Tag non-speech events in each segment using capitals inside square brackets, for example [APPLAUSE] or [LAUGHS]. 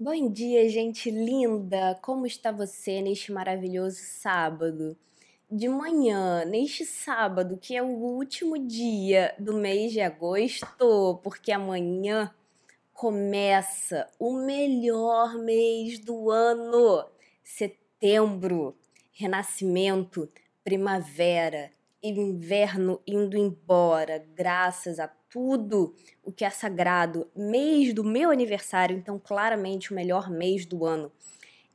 Bom dia, gente linda! Como está você neste maravilhoso sábado? De manhã, neste sábado, que é o último dia do mês de agosto, porque amanhã começa o melhor mês do ano, setembro, renascimento, primavera, inverno indo embora, graças a tudo o que é sagrado, mês do meu aniversário, então claramente o melhor mês do ano.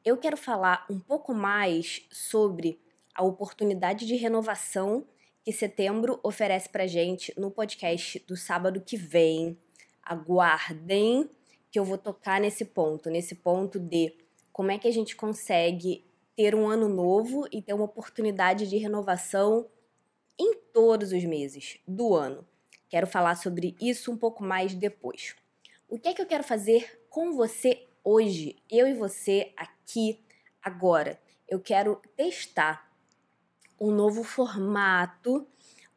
Eu quero falar um pouco mais sobre a oportunidade de renovação que setembro oferece pra gente no podcast do sábado que vem. Aguardem que eu vou tocar nesse ponto, nesse ponto de como é que a gente consegue ter um ano novo e ter uma oportunidade de renovação em todos os meses do ano. Quero falar sobre isso um pouco mais depois. O que é que eu quero fazer com você hoje, eu e você aqui agora? Eu quero testar um novo formato,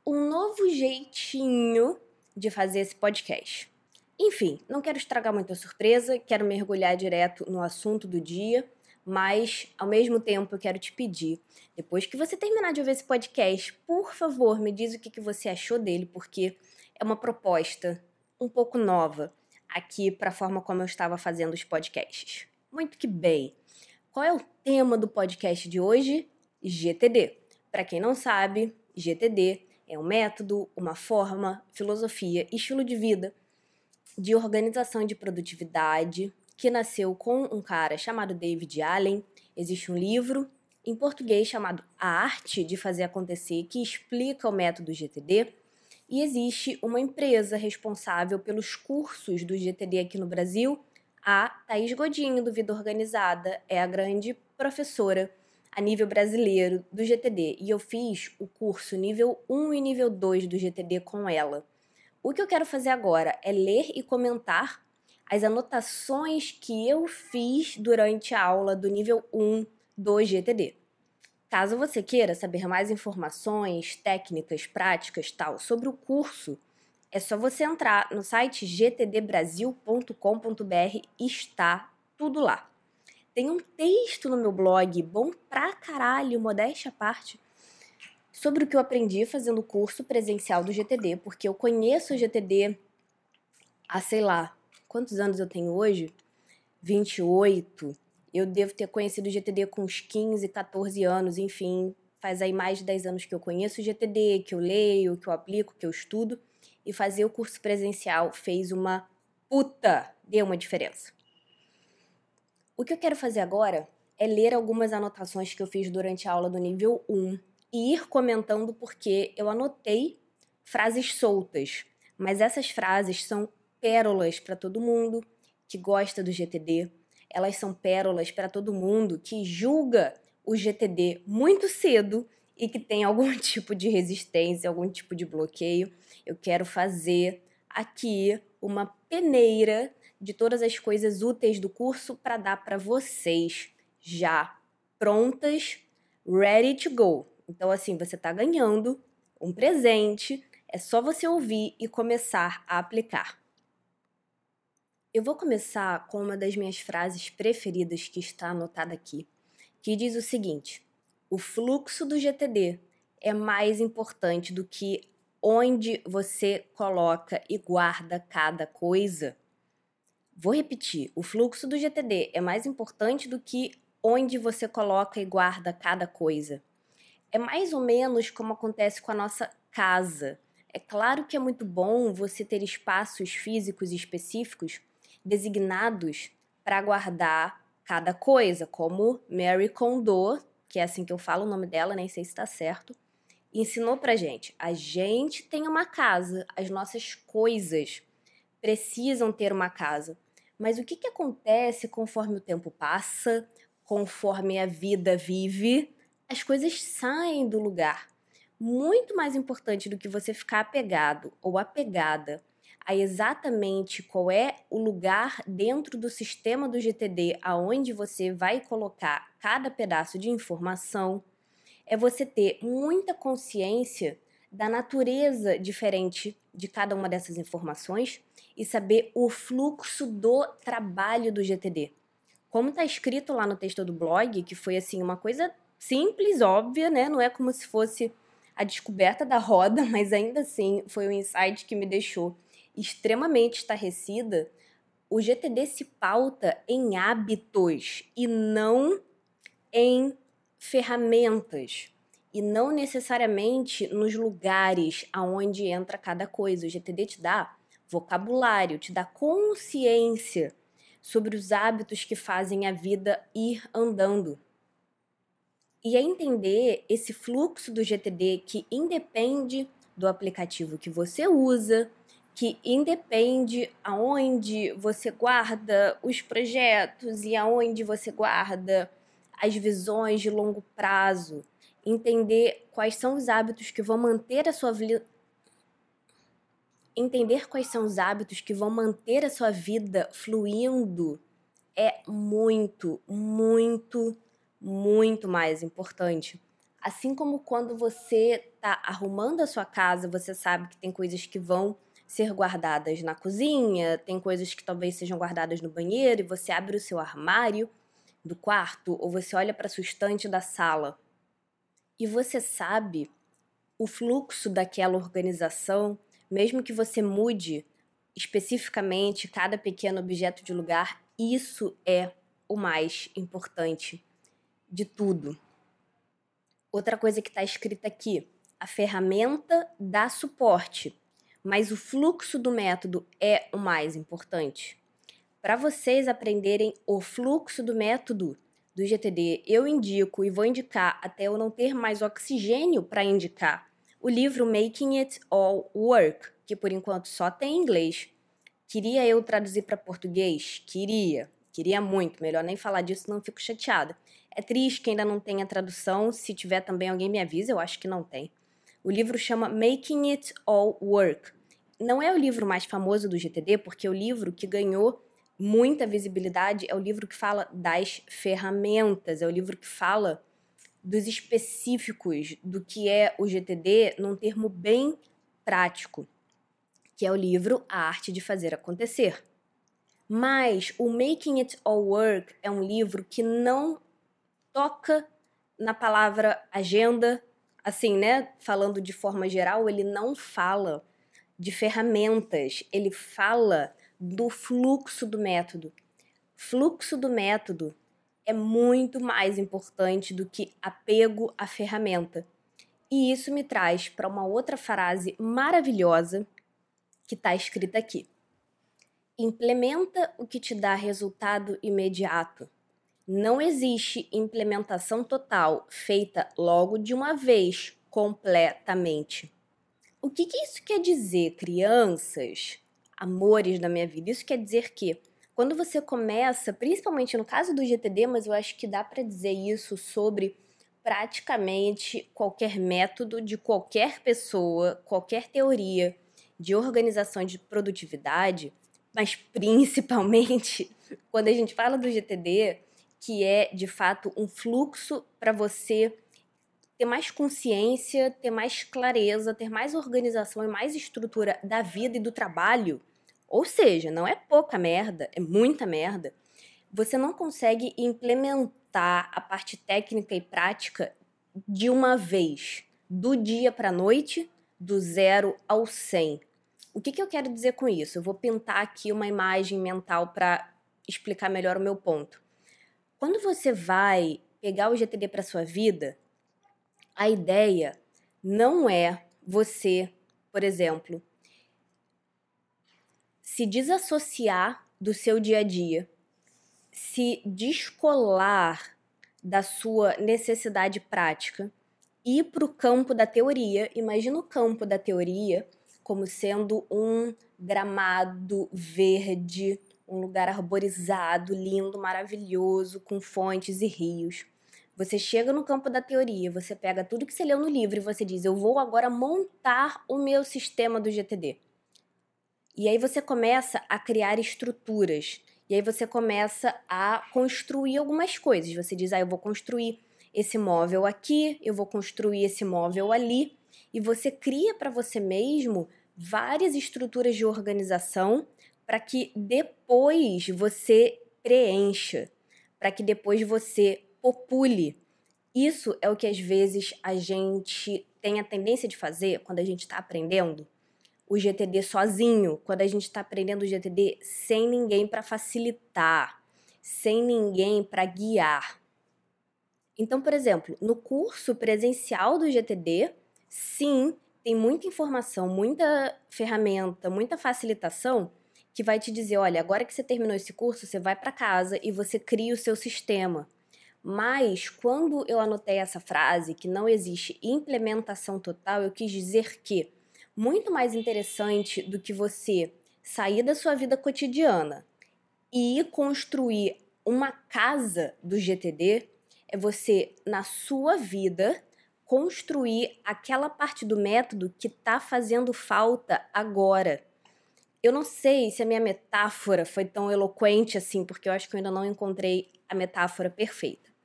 um novo jeitinho de fazer esse podcast. Enfim, não quero estragar muita surpresa, quero mergulhar direto no assunto do dia mas ao mesmo tempo eu quero te pedir, depois que você terminar de ouvir esse podcast, por favor, me diz o que, que você achou dele, porque é uma proposta um pouco nova aqui para a forma como eu estava fazendo os podcasts. Muito que bem. Qual é o tema do podcast de hoje? GTD. Para quem não sabe, GTD é um método, uma forma, filosofia, estilo de vida de organização de produtividade, que nasceu com um cara chamado David Allen. Existe um livro em português chamado A Arte de Fazer Acontecer, que explica o método GTD. E existe uma empresa responsável pelos cursos do GTD aqui no Brasil. A Thaís Godinho, do Vida Organizada, é a grande professora a nível brasileiro do GTD. E eu fiz o curso nível 1 e nível 2 do GTD com ela. O que eu quero fazer agora é ler e comentar as anotações que eu fiz durante a aula do nível 1 do GTD. Caso você queira saber mais informações, técnicas, práticas, tal, sobre o curso, é só você entrar no site gtdbrasil.com.br está tudo lá. Tem um texto no meu blog, bom pra caralho, modéstia à parte, sobre o que eu aprendi fazendo o curso presencial do GTD, porque eu conheço o GTD há, sei lá, quantos anos eu tenho hoje? 28. Eu devo ter conhecido o GTD com uns 15, 14 anos, enfim. Faz aí mais de 10 anos que eu conheço o GTD, que eu leio, que eu aplico, que eu estudo. E fazer o curso presencial fez uma puta, deu uma diferença. O que eu quero fazer agora é ler algumas anotações que eu fiz durante a aula do nível 1 e ir comentando porque eu anotei frases soltas, mas essas frases são pérolas para todo mundo que gosta do GTD. Elas são pérolas para todo mundo que julga o GTD muito cedo e que tem [LAUGHS] algum tipo de resistência, algum tipo de bloqueio. Eu quero fazer aqui uma peneira de todas as coisas úteis do curso para dar para vocês já prontas, ready to go. Então assim, você está ganhando um presente, é só você ouvir e começar a aplicar. Eu vou começar com uma das minhas frases preferidas que está anotada aqui, que diz o seguinte: o fluxo do GTD é mais importante do que onde você coloca e guarda cada coisa. Vou repetir: o fluxo do GTD é mais importante do que onde você coloca e guarda cada coisa. É mais ou menos como acontece com a nossa casa. É claro que é muito bom você ter espaços físicos específicos designados para guardar cada coisa, como Mary Kondo, que é assim que eu falo o nome dela, nem sei se está certo, ensinou pra gente. A gente tem uma casa, as nossas coisas precisam ter uma casa. Mas o que, que acontece conforme o tempo passa, conforme a vida vive? As coisas saem do lugar. Muito mais importante do que você ficar apegado ou apegada a exatamente qual é o lugar dentro do sistema do GTD aonde você vai colocar cada pedaço de informação, é você ter muita consciência da natureza diferente de cada uma dessas informações e saber o fluxo do trabalho do GTD. Como está escrito lá no texto do blog, que foi assim uma coisa simples, óbvia, né? Não é como se fosse a descoberta da roda, [LAUGHS] mas ainda assim foi um insight que me deixou extremamente estarrecida. O GTD se pauta em hábitos e não em ferramentas e não necessariamente nos lugares aonde entra cada coisa. O GTD te dá vocabulário, te dá consciência sobre os hábitos que fazem a vida ir andando. E é entender esse fluxo do GTD que independe do aplicativo que você usa, que independe aonde você guarda os projetos e aonde você guarda as visões de longo prazo, entender quais são os hábitos que vão manter a sua vida entender quais são os hábitos que vão manter a sua vida fluindo é muito, muito, muito mais importante. Assim como quando você está arrumando a sua casa, você sabe que tem coisas que vão ser guardadas na cozinha, tem coisas que talvez sejam guardadas no banheiro, e você abre o seu armário do quarto ou você olha para a sua estante da sala e você sabe o fluxo daquela organização, mesmo que você mude especificamente cada pequeno objeto de lugar, isso é o mais importante de tudo. Outra coisa que está escrita aqui: a ferramenta dá suporte, mas o fluxo do método é o mais importante. Para vocês aprenderem o fluxo do método do GTD, eu indico e vou indicar até eu não ter mais oxigênio para indicar o livro Making It All Work, que por enquanto só tem em inglês. Queria eu traduzir para português? Queria. Queria muito. Melhor nem falar disso, não fico chateada. É triste que ainda não tenha tradução. Se tiver também, alguém me avisa. Eu acho que não tem. O livro chama Making It All Work. Não é o livro mais famoso do GTD, porque é o livro que ganhou muita visibilidade é o livro que fala das ferramentas, é o livro que fala dos específicos do que é o GTD num termo bem prático, que é o livro A Arte de Fazer Acontecer. Mas o Making It All Work é um livro que não toca na palavra agenda, assim, né? Falando de forma geral, ele não fala de ferramentas, ele fala do fluxo do método. Fluxo do método é muito mais importante do que apego à ferramenta. E isso me traz para uma outra frase maravilhosa que está escrita aqui. Implementa o que te dá resultado imediato. Não existe implementação total feita logo de uma vez, completamente. O que, que isso quer dizer, crianças? amores da minha vida. Isso quer dizer que quando você começa, principalmente no caso do GTD, mas eu acho que dá para dizer isso sobre praticamente qualquer método de qualquer pessoa, qualquer teoria de organização de produtividade, mas principalmente [LAUGHS] quando a gente fala do GTD, que é de fato um fluxo para você ter mais consciência, ter mais clareza, ter mais organização e mais estrutura da vida e do trabalho, ou seja, não é pouca merda, é muita merda, você não consegue implementar a parte técnica e prática de uma vez, do dia para a noite, do zero ao 100. O que, que eu quero dizer com isso? Eu vou pintar aqui uma imagem mental para explicar melhor o meu ponto. Quando você vai pegar o GTD para sua vida, a ideia não é você, por exemplo, se desassociar do seu dia a dia, se descolar da sua necessidade prática, ir para o campo da teoria. Imagina o campo da teoria como sendo um gramado verde, um lugar arborizado, lindo, maravilhoso, com fontes e rios. Você chega no campo da teoria, você pega tudo que você leu no livro e você diz: Eu vou agora montar o meu sistema do GTD. E aí você começa a criar estruturas. E aí você começa a construir algumas coisas. Você diz: Ah, eu vou construir esse móvel aqui, eu vou construir esse móvel ali. E você cria para você mesmo várias estruturas de organização para que depois você preencha para que depois você popule. Isso é o que às vezes a gente tem a tendência de fazer quando a gente está aprendendo o GTD sozinho, quando a gente está aprendendo o GTD sem ninguém para facilitar, sem ninguém para guiar. Então, por exemplo, no curso presencial do GTD, sim, tem muita informação, muita ferramenta, muita facilitação que vai te dizer, olha, agora que você terminou esse curso, você vai para casa e você cria o seu sistema. Mas quando eu anotei essa frase que não existe implementação total, eu quis dizer que muito mais interessante do que você sair da sua vida cotidiana e construir uma casa do GTD é você, na sua vida, construir aquela parte do método que está fazendo falta agora. Eu não sei se a minha metáfora foi tão eloquente assim, porque eu acho que eu ainda não encontrei a metáfora perfeita.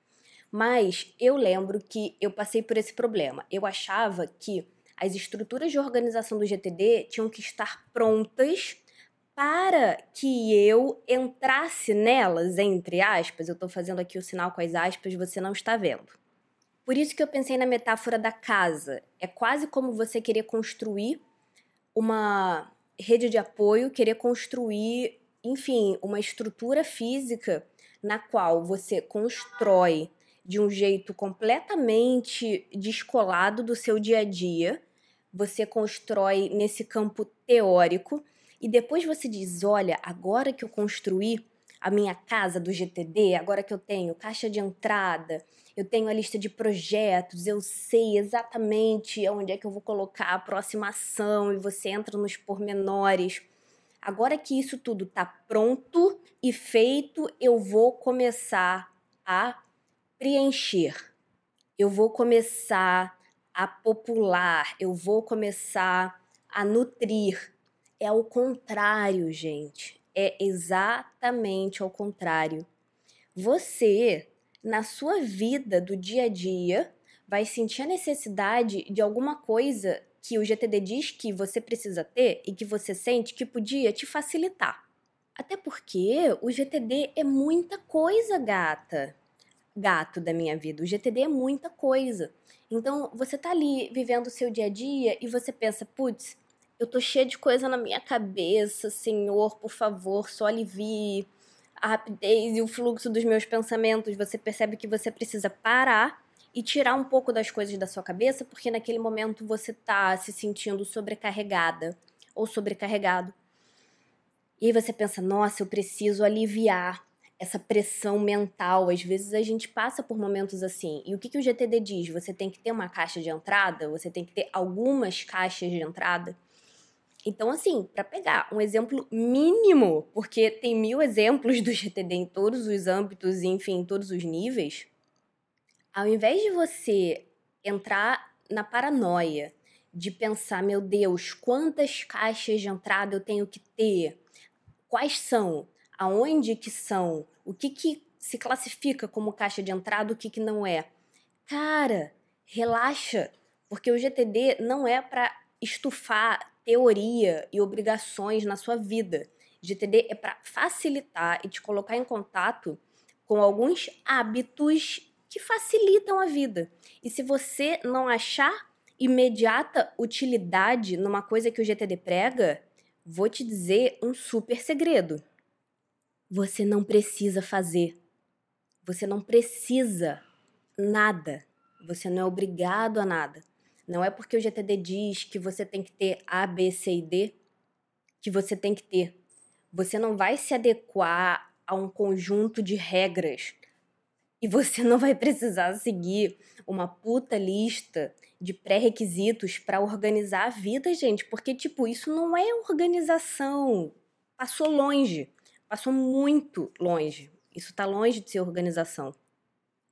Mas eu lembro que eu passei por esse problema. Eu achava que as estruturas de organização do GTD tinham que estar prontas para que eu entrasse nelas, entre aspas. Eu estou fazendo aqui o sinal com as aspas, você não está vendo. Por isso que eu pensei na metáfora da casa. É quase como você querer construir uma rede de apoio, querer construir, enfim, uma estrutura física na qual você constrói de um jeito completamente descolado do seu dia a dia você constrói nesse campo teórico e depois você diz: olha, agora que eu construí a minha casa do GTD, agora que eu tenho caixa de entrada, eu tenho a lista de projetos, eu sei exatamente onde é que eu vou colocar a próxima ação e você entra nos pormenores. Agora que isso tudo está pronto e feito, eu vou começar a preencher. Eu vou começar a popular, eu vou começar a nutrir. É ao contrário, gente. É exatamente ao contrário. Você, na sua vida do dia a dia, vai sentir a necessidade de alguma coisa que o GTD diz que você precisa ter e que você sente que podia te facilitar. Até porque o GTD é muita coisa, gata. Gato da minha vida. O GTD é muita coisa. Então, você tá ali vivendo o seu dia a dia e você pensa, putz, eu tô cheia de coisa na minha cabeça, Senhor, por favor, só alivie a rapidez e o fluxo dos meus pensamentos. Você percebe que você precisa parar e tirar um pouco das coisas da sua cabeça, porque naquele momento você tá se sentindo sobrecarregada ou sobrecarregado. E aí você pensa, nossa, eu preciso aliviar essa pressão mental. Às vezes a gente passa por momentos assim. E o que, que o GTD diz? Você tem que ter uma caixa de entrada, você tem que ter algumas caixas de entrada. Então, assim, para pegar um exemplo mínimo, porque tem mil exemplos do GTD em todos os âmbitos, enfim, em todos os níveis, ao invés de você entrar na paranoia de pensar, meu Deus, quantas caixas de entrada eu tenho que ter? Quais são? Aonde que são, o que que se classifica como caixa de entrada, o que que não é. Cara, relaxa, porque o GTD não é para estufar teoria e obrigações na sua vida. GTD é para facilitar e te colocar em contato com alguns hábitos que facilitam a vida. E se você não achar imediata utilidade numa coisa que o GTD prega, vou te dizer um super segredo. Você não precisa fazer. Você não precisa nada. Você não é obrigado a nada. Não é porque o GTD diz que você tem que ter A, B, C e D que você tem que ter. Você não vai se adequar a um conjunto de regras e você não vai precisar seguir uma puta lista de pré-requisitos para organizar a vida, gente, porque tipo, isso não é organização. Passou longe passou muito longe. Isso está longe de ser organização.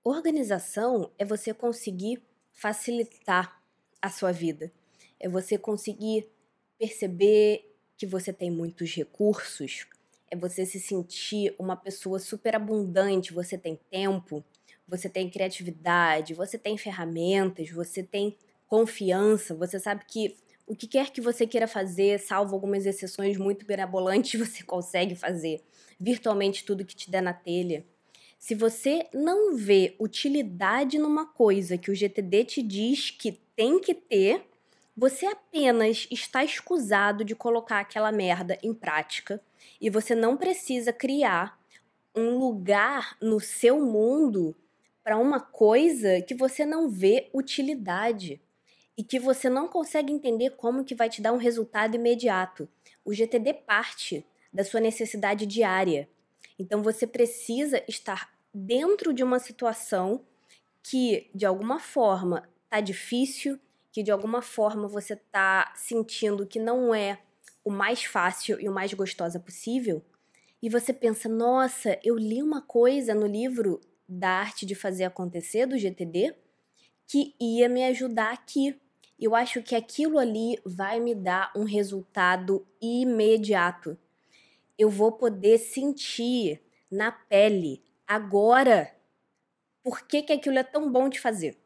Organização é você conseguir facilitar a sua vida. É você conseguir perceber que você tem muitos recursos. É você se sentir uma pessoa super abundante. Você tem tempo, você tem criatividade, você tem ferramentas, você tem confiança. Você sabe que o que quer que você queira fazer, salvo algumas exceções muito mirabolantes, [LAUGHS] você consegue fazer virtualmente tudo que te der na telha. Se você não vê utilidade numa coisa que o GTD te diz que tem que ter, você apenas está escusado de colocar aquela merda em prática e você não precisa criar um lugar no seu mundo para uma coisa que você não vê utilidade e que você não consegue entender como que vai te dar um resultado imediato. O GTD parte da sua necessidade diária. Então você precisa estar dentro de uma situação que de alguma forma tá difícil, que de alguma forma você tá sentindo que não é o mais fácil e o mais gostosa possível, e você pensa: "Nossa, eu li uma coisa no livro da arte de fazer acontecer do GTD que ia me ajudar aqui. Eu acho que aquilo ali vai me dar um resultado imediato. Eu vou poder sentir na pele, agora, por que, que aquilo é tão bom de fazer.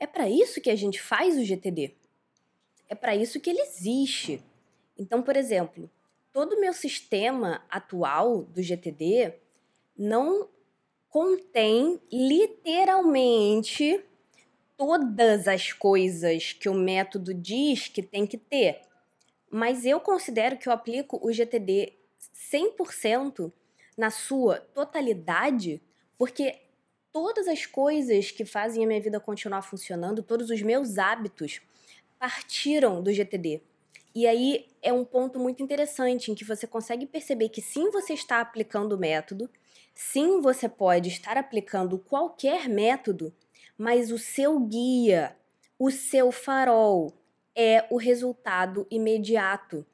É para isso que a gente faz o GTD. É para isso que ele existe. Então, por exemplo, todo o meu sistema atual do GTD não contém literalmente todas as coisas que o método diz que tem que ter. Mas eu considero que eu aplico o GTD 100% na sua totalidade, porque todas as coisas que fazem a minha vida continuar funcionando, todos os meus hábitos partiram do GTD. E aí é um ponto muito interessante em que você consegue perceber que sim, você está aplicando o método, sim, você pode estar aplicando qualquer método, mas o seu guia, o seu farol é o resultado imediato.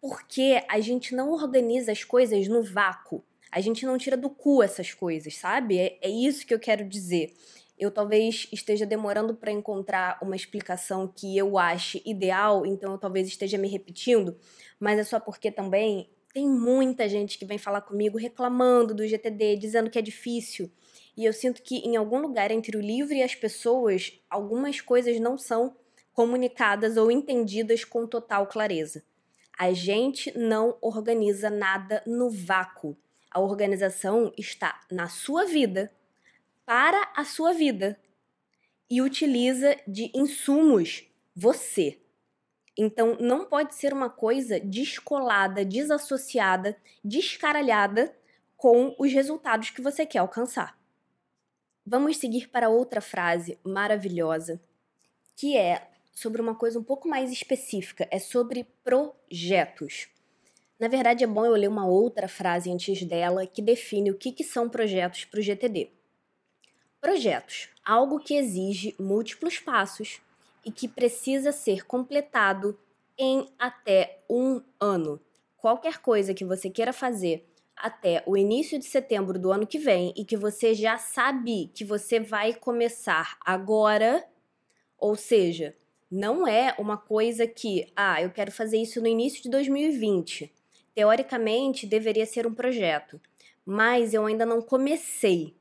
Porque a gente não organiza as coisas no vácuo. A gente não tira do cu essas coisas, sabe? É, é isso que eu quero dizer. Eu talvez esteja demorando para encontrar uma explicação que eu ache ideal, então eu talvez esteja me repetindo, mas é só porque também tem muita gente que vem falar comigo reclamando do GTD, dizendo que é difícil. E eu sinto que em algum lugar entre o livro e as pessoas, algumas coisas não são comunicadas ou entendidas com total clareza. A gente não organiza nada no vácuo. A organização está na sua vida, para a sua vida, e utiliza de insumos você. Então, não pode ser uma coisa descolada, desassociada, descaralhada com os resultados que você quer alcançar. Vamos seguir para outra frase maravilhosa, que é sobre uma coisa um pouco mais específica, é sobre projetos. Na verdade, é bom eu ler uma outra frase antes dela que define o que, que são projetos para o GTD. Projetos, algo que exige múltiplos passos e que precisa ser completado em até um ano. Qualquer coisa que você queira fazer até o início de setembro do ano que vem e que você já sabe que você vai começar agora, ou seja, não é uma coisa que, ah, eu quero fazer isso no início de 2020 teoricamente deveria ser um projeto, mas eu ainda não comecei.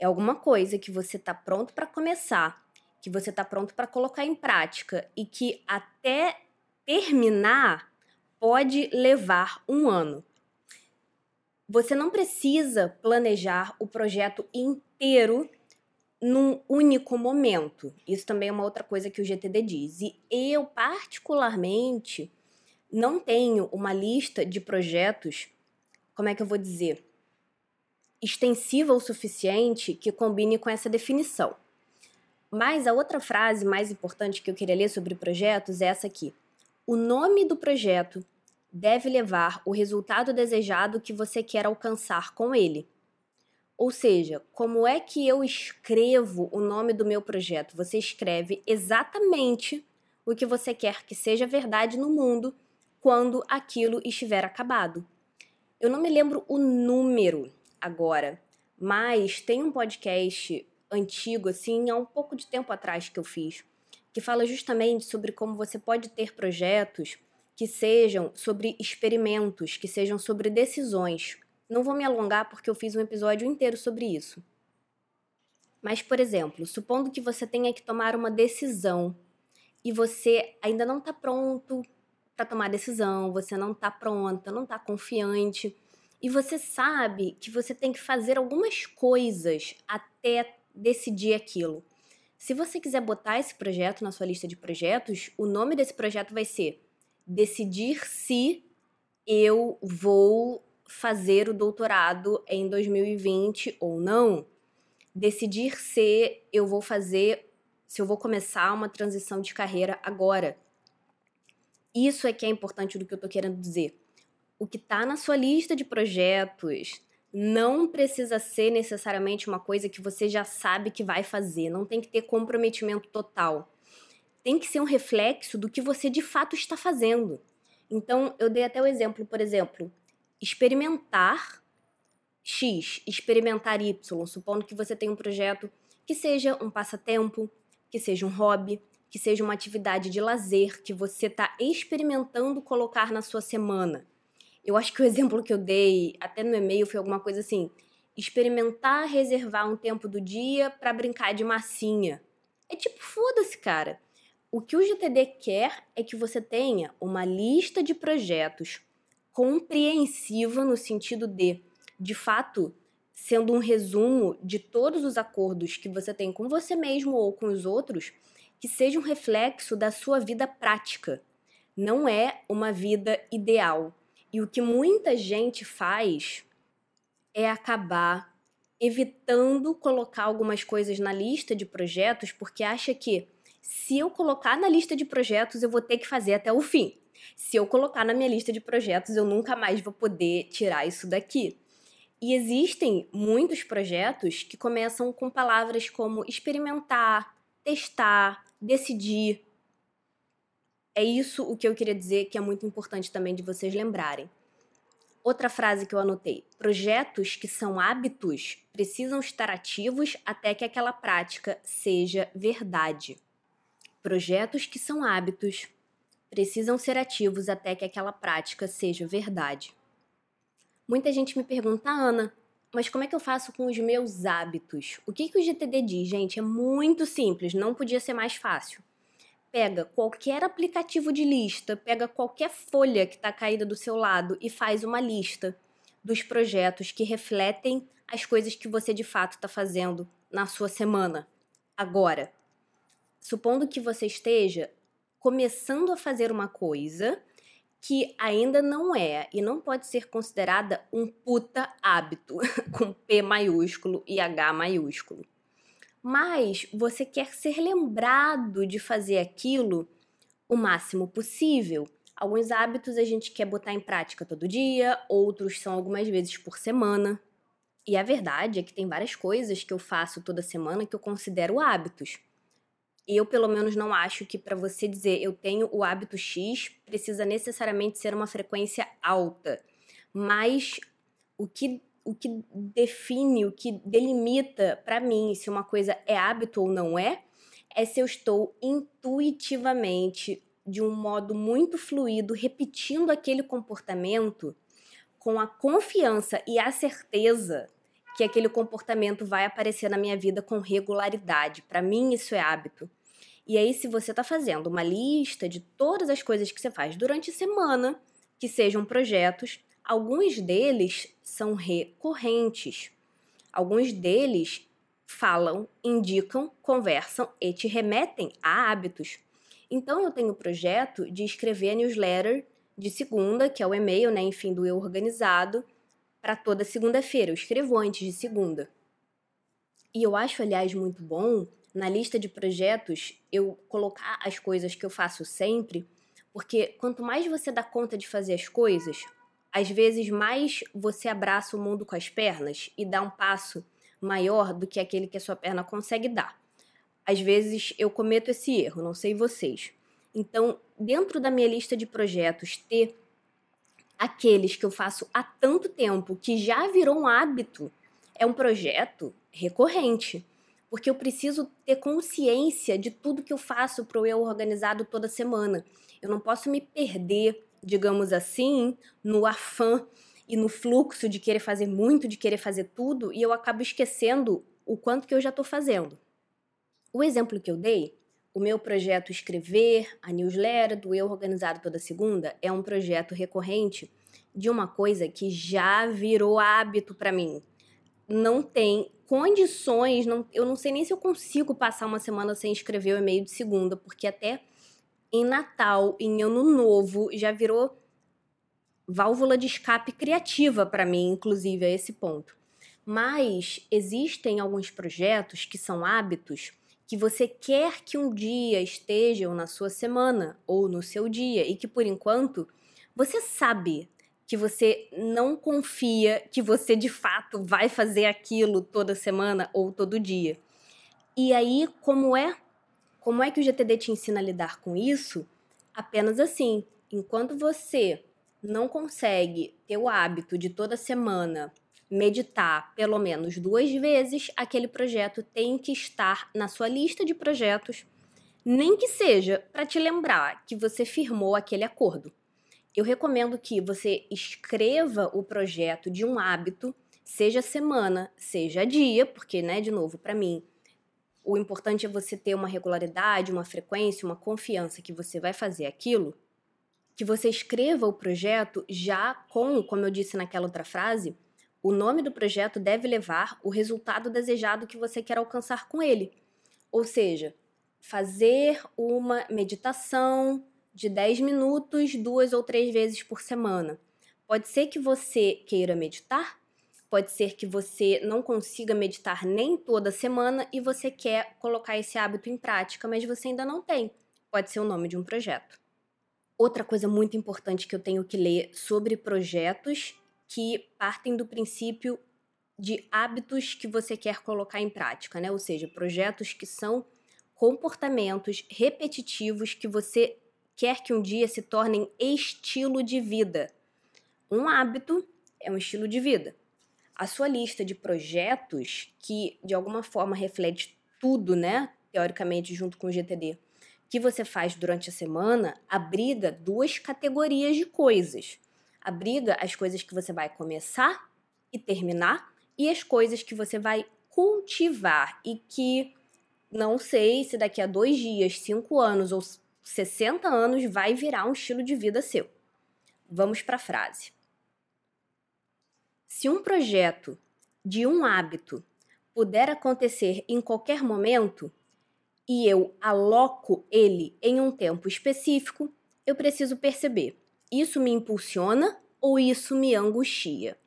É alguma coisa que você está pronto para começar, que você está pronto para colocar em prática e que até terminar pode levar um ano. Você não precisa planejar o projeto inteiro num único momento. Isso também é uma outra coisa que o GTD diz. E eu, particularmente, não tenho uma lista de projetos, como é que eu vou dizer, extensiva o suficiente que combine com essa definição. Mas a outra frase mais importante que eu queria ler sobre projetos é essa aqui. O nome do projeto deve levar o resultado desejado que você quer alcançar com ele. Ou seja, como é que eu escrevo o nome do meu projeto? Você escreve exatamente o que você quer que seja verdade no mundo quando aquilo estiver acabado. Eu não me lembro o número agora, mas tem um podcast antigo, assim, há um pouco de tempo atrás que eu fiz, que fala justamente sobre como você pode ter projetos que sejam sobre experimentos, que sejam sobre decisões. Não vou me alongar porque eu fiz um episódio inteiro sobre isso. Mas, por exemplo, supondo que você tenha que tomar uma decisão e você ainda não está pronto para tomar decisão, você não está pronta, não está confiante. E você sabe que você tem que fazer algumas coisas até decidir aquilo. Se você quiser botar esse projeto na sua lista de projetos, o nome desse projeto vai ser Decidir se eu vou fazer o doutorado em 2020 ou não. Decidir se eu vou fazer, se eu vou começar uma transição de carreira agora. Isso é que é importante do que eu tô querendo dizer. O que tá na sua lista de projetos não precisa ser necessariamente uma coisa que você já sabe que vai fazer, não tem que ter comprometimento total. Tem que ser um reflexo do que você de fato está fazendo. Então, eu dei até o exemplo, por exemplo, experimentar X, experimentar Y, supondo que você tem um projeto que seja um passatempo, que seja um hobby, que seja uma atividade de lazer que você está experimentando colocar na sua semana. Eu acho que o exemplo que eu dei, até no e-mail, foi alguma coisa assim: experimentar reservar um tempo do dia para brincar de massinha. É tipo, foda-se, cara. O que o GTD quer é que você tenha uma lista de projetos compreensiva no sentido de, de fato, sendo um resumo de todos os acordos que você tem com você mesmo ou com os outros, que seja um reflexo da sua vida prática. Não é uma vida ideal. E o que muita gente faz é acabar evitando colocar algumas coisas na lista de projetos porque acha que se eu colocar na lista de projetos, eu vou ter que fazer até o fim. Se eu colocar na minha lista de projetos, eu nunca mais vou poder tirar isso daqui. E existem muitos projetos que começam com palavras como experimentar, testar, decidir. É isso o que eu queria dizer que é muito importante também de vocês lembrarem. Outra frase que eu anotei: projetos que são hábitos precisam estar ativos até que aquela prática seja verdade. Projetos que são hábitos precisam ser ativos até que aquela prática seja verdade. Muita gente me pergunta, Ana, mas como é que eu faço com os meus hábitos? O que, que o GTD diz, gente? É muito simples, não podia ser mais fácil. Pega qualquer aplicativo de lista, pega qualquer folha que está caída do seu lado e faz uma lista dos projetos que refletem as coisas que você de fato está fazendo na sua semana. Agora, supondo que você esteja começando a fazer uma coisa que ainda não é e não pode ser considerada um puta hábito [LAUGHS] com P maiúsculo e H maiúsculo. Mas você quer ser lembrado de fazer aquilo o máximo possível. Alguns hábitos a gente quer botar em prática todo dia, outros são algumas vezes por semana. E a verdade é que tem várias coisas que eu faço toda semana que eu considero hábitos eu, pelo menos, não acho que para você dizer eu tenho o hábito X precisa necessariamente ser uma frequência alta. Mas o que, o que define, o que delimita para mim se uma coisa é hábito ou não é, é se eu estou intuitivamente, de um modo muito fluido, repetindo aquele comportamento com a confiança e a certeza que aquele comportamento vai aparecer na minha vida com regularidade. Para mim, isso é hábito. E aí, se você está fazendo uma lista de todas as coisas que você faz durante a semana, que sejam projetos, alguns deles são recorrentes. Alguns deles falam, indicam, conversam e te remetem a hábitos. Então, eu tenho o projeto de escrever a newsletter de segunda, que é o e-mail, né, enfim, do eu organizado, para toda segunda-feira. Eu escrevo antes de segunda. E eu acho, aliás, muito bom na lista de projetos eu colocar as coisas que eu faço sempre, porque quanto mais você dá conta de fazer as coisas, às vezes mais você abraça o mundo com as pernas e dá um passo maior do que aquele que a sua perna consegue dar. Às vezes eu cometo esse erro, não sei vocês. Então, dentro da minha lista de projetos, ter aqueles que eu faço há tanto tempo que já virou um hábito é um projeto recorrente porque eu preciso ter consciência de tudo que eu faço para o eu organizado toda semana. Eu não posso me perder, digamos assim, no afã e no fluxo de querer fazer muito, de querer fazer tudo, e eu acabo esquecendo o quanto que eu já estou fazendo. O exemplo que eu dei, o meu projeto Escrever, a newsletter do Eu Organizado Toda Segunda, é um projeto recorrente de uma coisa que já virou hábito para mim. Não tem condições, não, eu não sei nem se eu consigo passar uma semana sem escrever o e-mail de segunda, porque até em Natal, em Ano Novo, já virou válvula de escape criativa para mim, inclusive, a esse ponto. Mas existem alguns projetos que são hábitos que você quer que um dia estejam na sua semana ou no seu dia e que por enquanto você sabe que você não confia que você de fato vai fazer aquilo toda semana ou todo dia. E aí, como é? Como é que o GTD te ensina a lidar com isso? Apenas assim, enquanto você não consegue ter o hábito de toda semana meditar pelo menos duas vezes, aquele projeto tem que estar na sua lista de projetos, nem que seja para te lembrar que você firmou aquele acordo. Eu recomendo que você escreva o projeto de um hábito, seja semana, seja dia, porque, né, de novo, para mim, o importante é você ter uma regularidade, uma frequência, uma confiança que você vai fazer aquilo que você escreva o projeto já com, como eu disse naquela outra frase, o nome do projeto deve levar o resultado desejado que você quer alcançar com ele. Ou seja, fazer uma meditação de 10 minutos duas ou três vezes por semana. Pode ser que você queira meditar, pode ser que você não consiga meditar nem toda semana e você quer colocar esse hábito em prática, mas você ainda não tem. Pode ser o nome de um projeto. Outra coisa muito importante que eu tenho que ler sobre projetos que partem do princípio de hábitos que você quer colocar em prática, né? Ou seja, projetos que são comportamentos repetitivos que você quer que um dia se tornem estilo de vida. Um hábito é um estilo de vida. A sua lista de projetos que de alguma forma reflete tudo, né, teoricamente junto com o GTD, que você faz durante a semana abriga duas categorias de coisas. Abriga as coisas que você vai começar e terminar e as coisas que você vai cultivar e que não sei se daqui a dois dias, cinco anos ou 60 anos vai virar um estilo de vida seu. Vamos para a frase. Se um projeto de um hábito puder acontecer em qualquer momento, e eu aloco ele em um tempo específico, eu preciso perceber: isso me impulsiona ou isso me angustia?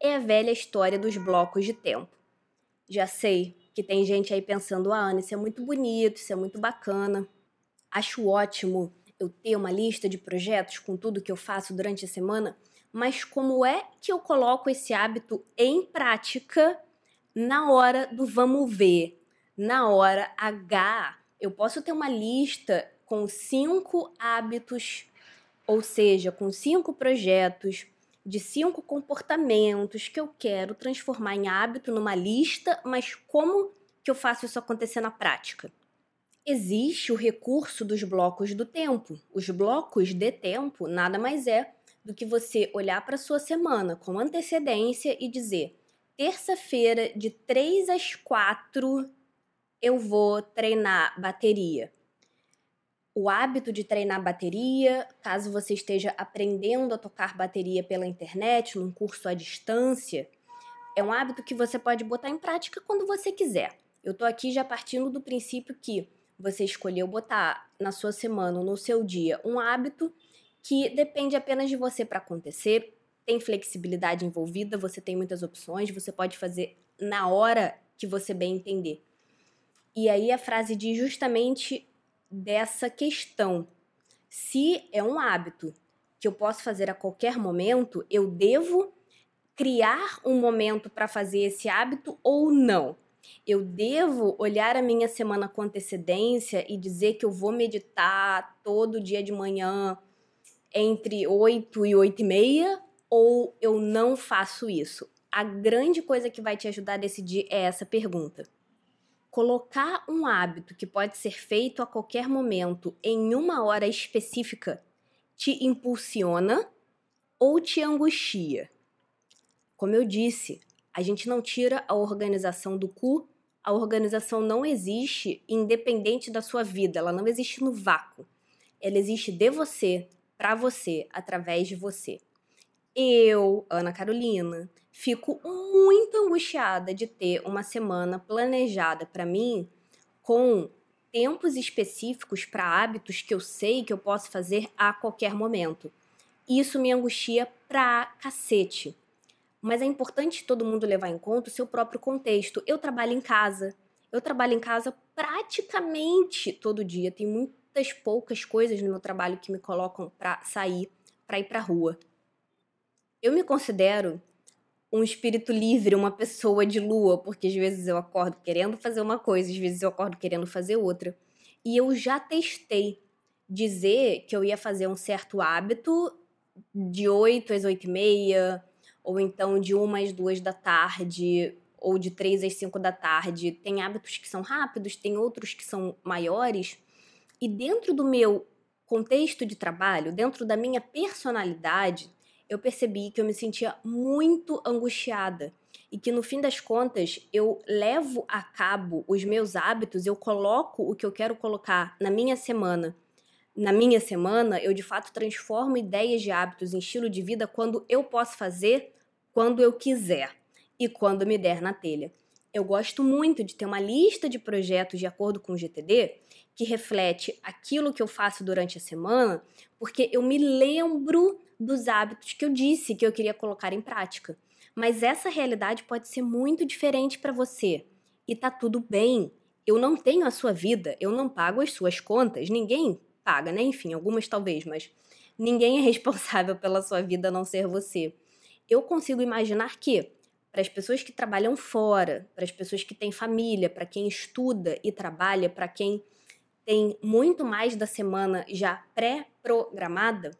É a velha história dos blocos de tempo. Já sei que tem gente aí pensando: ah, Ana, isso é muito bonito, isso é muito bacana. Acho ótimo eu ter uma lista de projetos com tudo que eu faço durante a semana, mas como é que eu coloco esse hábito em prática na hora do vamos ver? na hora H, eu posso ter uma lista com cinco hábitos, ou seja, com cinco projetos de cinco comportamentos que eu quero transformar em hábito numa lista, mas como que eu faço isso acontecer na prática? Existe o recurso dos blocos do tempo. Os blocos de tempo nada mais é do que você olhar para sua semana com antecedência e dizer: terça-feira, de 3 às 4, eu vou treinar bateria. O hábito de treinar bateria, caso você esteja aprendendo a tocar bateria pela internet, num curso à distância, é um hábito que você pode botar em prática quando você quiser. Eu tô aqui já partindo do princípio que você escolheu botar na sua semana, no seu dia, um hábito que depende apenas de você para acontecer, tem flexibilidade envolvida, você tem muitas opções, você pode fazer na hora que você bem entender. E aí a frase diz justamente dessa questão. Se é um hábito que eu posso fazer a qualquer momento, eu devo criar um momento para fazer esse hábito ou não? Eu devo olhar a minha semana com antecedência e dizer que eu vou meditar todo dia de manhã entre 8 e 8 e meia ou eu não faço isso? A grande coisa que vai te ajudar a decidir é essa pergunta. Colocar um hábito que pode ser feito a qualquer momento em uma hora específica te impulsiona ou te angustia. Como eu disse, a gente não tira a organização do cu, a organização não existe independente da sua vida, ela não existe no vácuo. Ela existe de você, para você, através de você. eu, Ana Carolina, fico muito angustiada de ter uma semana planejada para mim com tempos específicos para hábitos que eu sei que eu posso fazer a qualquer momento. Isso me angustia pra cacete. Mas é importante todo mundo levar em conta o seu próprio contexto. Eu trabalho em casa. Eu trabalho em casa praticamente todo dia. Tem muitas poucas coisas no meu trabalho que me colocam para sair, para ir para rua. Eu me considero um espírito livre, uma pessoa de lua, porque às vezes eu acordo querendo fazer uma coisa, às vezes eu acordo querendo fazer outra. E eu já testei dizer que eu ia fazer um certo hábito de 8 às 8 e meia, ou então de 1 às 2 da tarde, ou de 3 às 5 da tarde. Tem hábitos que são rápidos, tem outros que são maiores. E dentro do meu contexto de trabalho, dentro da minha personalidade, eu percebi que eu me sentia muito angustiada e que no fim das contas eu levo a cabo os meus hábitos, eu coloco o que eu quero colocar na minha semana. Na minha semana, eu de fato transformo ideias de hábitos em estilo de vida quando eu posso fazer, quando eu quiser e quando me der na telha. Eu gosto muito de ter uma lista de projetos de acordo com o GTD que reflete aquilo que eu faço durante a semana, porque eu me lembro dos hábitos que eu disse que eu queria colocar em prática. Mas essa realidade pode ser muito diferente para você. E tá tudo bem. Eu não tenho a sua vida, eu não pago as suas contas, ninguém paga, né? Enfim, algumas talvez, mas ninguém é [LAUGHS] responsável pela sua vida a não ser você. Eu consigo imaginar que para as pessoas que trabalham fora, para as pessoas que têm família, para quem estuda e trabalha, para quem tem muito mais da semana já pré-programada,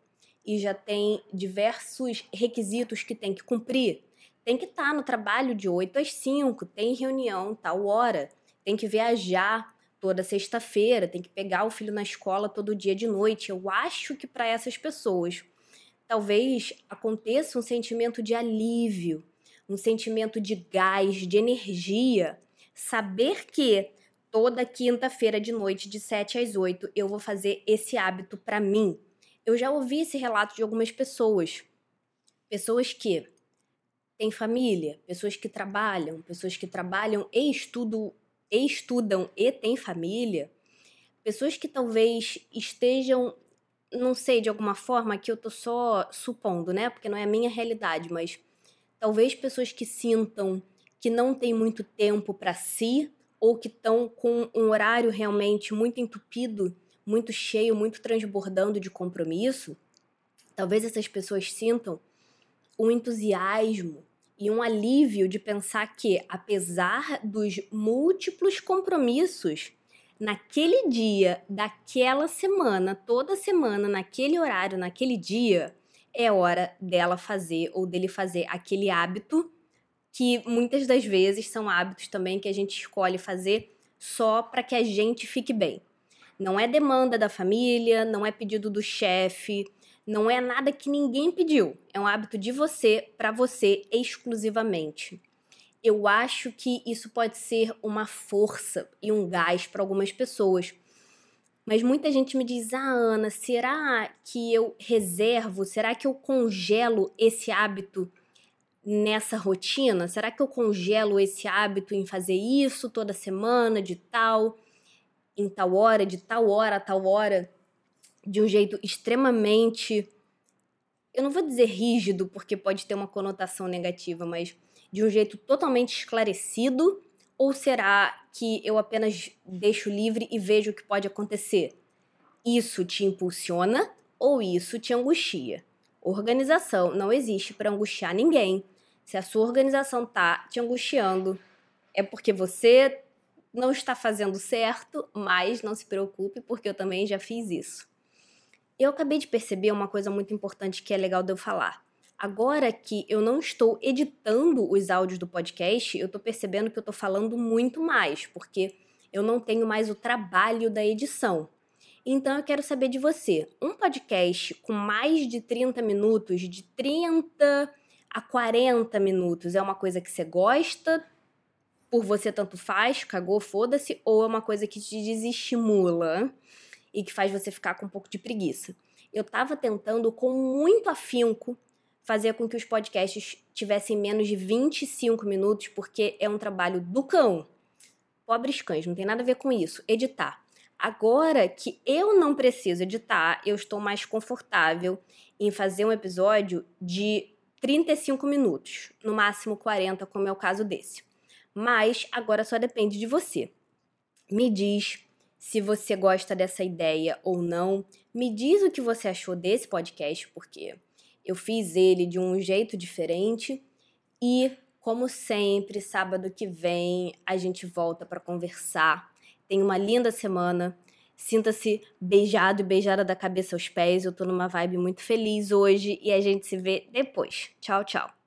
e já tem diversos requisitos que tem que cumprir. Tem que estar tá no trabalho de 8 às 5, tem reunião tal hora, tem que viajar toda sexta-feira, tem que pegar o filho na escola todo dia de noite. Eu acho que para essas pessoas talvez aconteça um sentimento de alívio, um sentimento de gás, de energia, saber que toda quinta-feira de noite de 7 às 8 eu vou fazer esse hábito para mim eu já ouvi esse relato de algumas pessoas. Pessoas que têm família, pessoas que trabalham, pessoas que trabalham e estudam e, estudam e têm família, pessoas que talvez estejam, não sei, de alguma forma, que eu tô só supondo, né? Porque não é a minha realidade, mas talvez pessoas que sintam que não têm muito tempo para si ou que estão com um horário realmente muito entupido muito cheio, muito transbordando de compromisso, talvez essas pessoas sintam um entusiasmo e um alívio de pensar que, apesar dos múltiplos compromissos, naquele dia, daquela semana, toda semana, naquele horário, naquele dia, é hora dela fazer ou dele fazer aquele hábito que muitas das vezes são hábitos também que a gente escolhe fazer só para que a gente fique bem. Não é demanda da família, não é pedido do chefe, não é nada que ninguém pediu. É um hábito de você para você exclusivamente. Eu acho que isso pode ser uma força e um gás para algumas pessoas. Mas muita gente me diz: "Ah, Ana, será que eu reservo? Será que eu congelo esse hábito nessa rotina? Será que eu congelo esse hábito em fazer isso toda semana de tal?" em tal hora, de tal hora a tal hora, de um jeito extremamente. Eu não vou dizer rígido, porque pode ter uma conotação negativa, mas de um jeito totalmente esclarecido? Ou será que eu apenas deixo livre e vejo o que pode acontecer? Isso te impulsiona ou isso te angustia? Organização não existe para angustiar ninguém. Se a sua organização tá te angustiando, é porque você não está fazendo certo, mas não se preocupe, porque eu também já fiz isso. Eu acabei de perceber uma coisa muito importante que é legal de eu falar. Agora que eu não estou editando os áudios do podcast, eu estou percebendo que eu estou falando muito mais, porque eu não tenho mais o trabalho da edição. Então eu quero saber de você. Um podcast com mais de 30 minutos, de 30 a 40 minutos, é uma coisa que você gosta? por você tanto faz, cagou, foda-se, ou é uma coisa que te desestimula e que faz você ficar com um pouco de preguiça. Eu tava tentando com muito afinco fazer com que os podcasts tivessem menos de 25 minutos, porque é um trabalho do cão. Pobres cães, não tem nada a ver com isso. Editar. Agora que eu não preciso editar, eu estou mais confortável em fazer um episódio de 35 minutos, no máximo 40, como é o caso desse. Mas agora só depende de você. Me diz se você gosta dessa ideia ou não. Me diz o que você achou desse podcast, porque eu fiz ele de um jeito diferente e, como sempre, sábado que vem a gente volta para conversar. Tenha uma linda semana. Sinta-se beijado e beijada da cabeça aos pés. Eu tô numa vibe muito feliz hoje e a gente se vê depois. Tchau, tchau.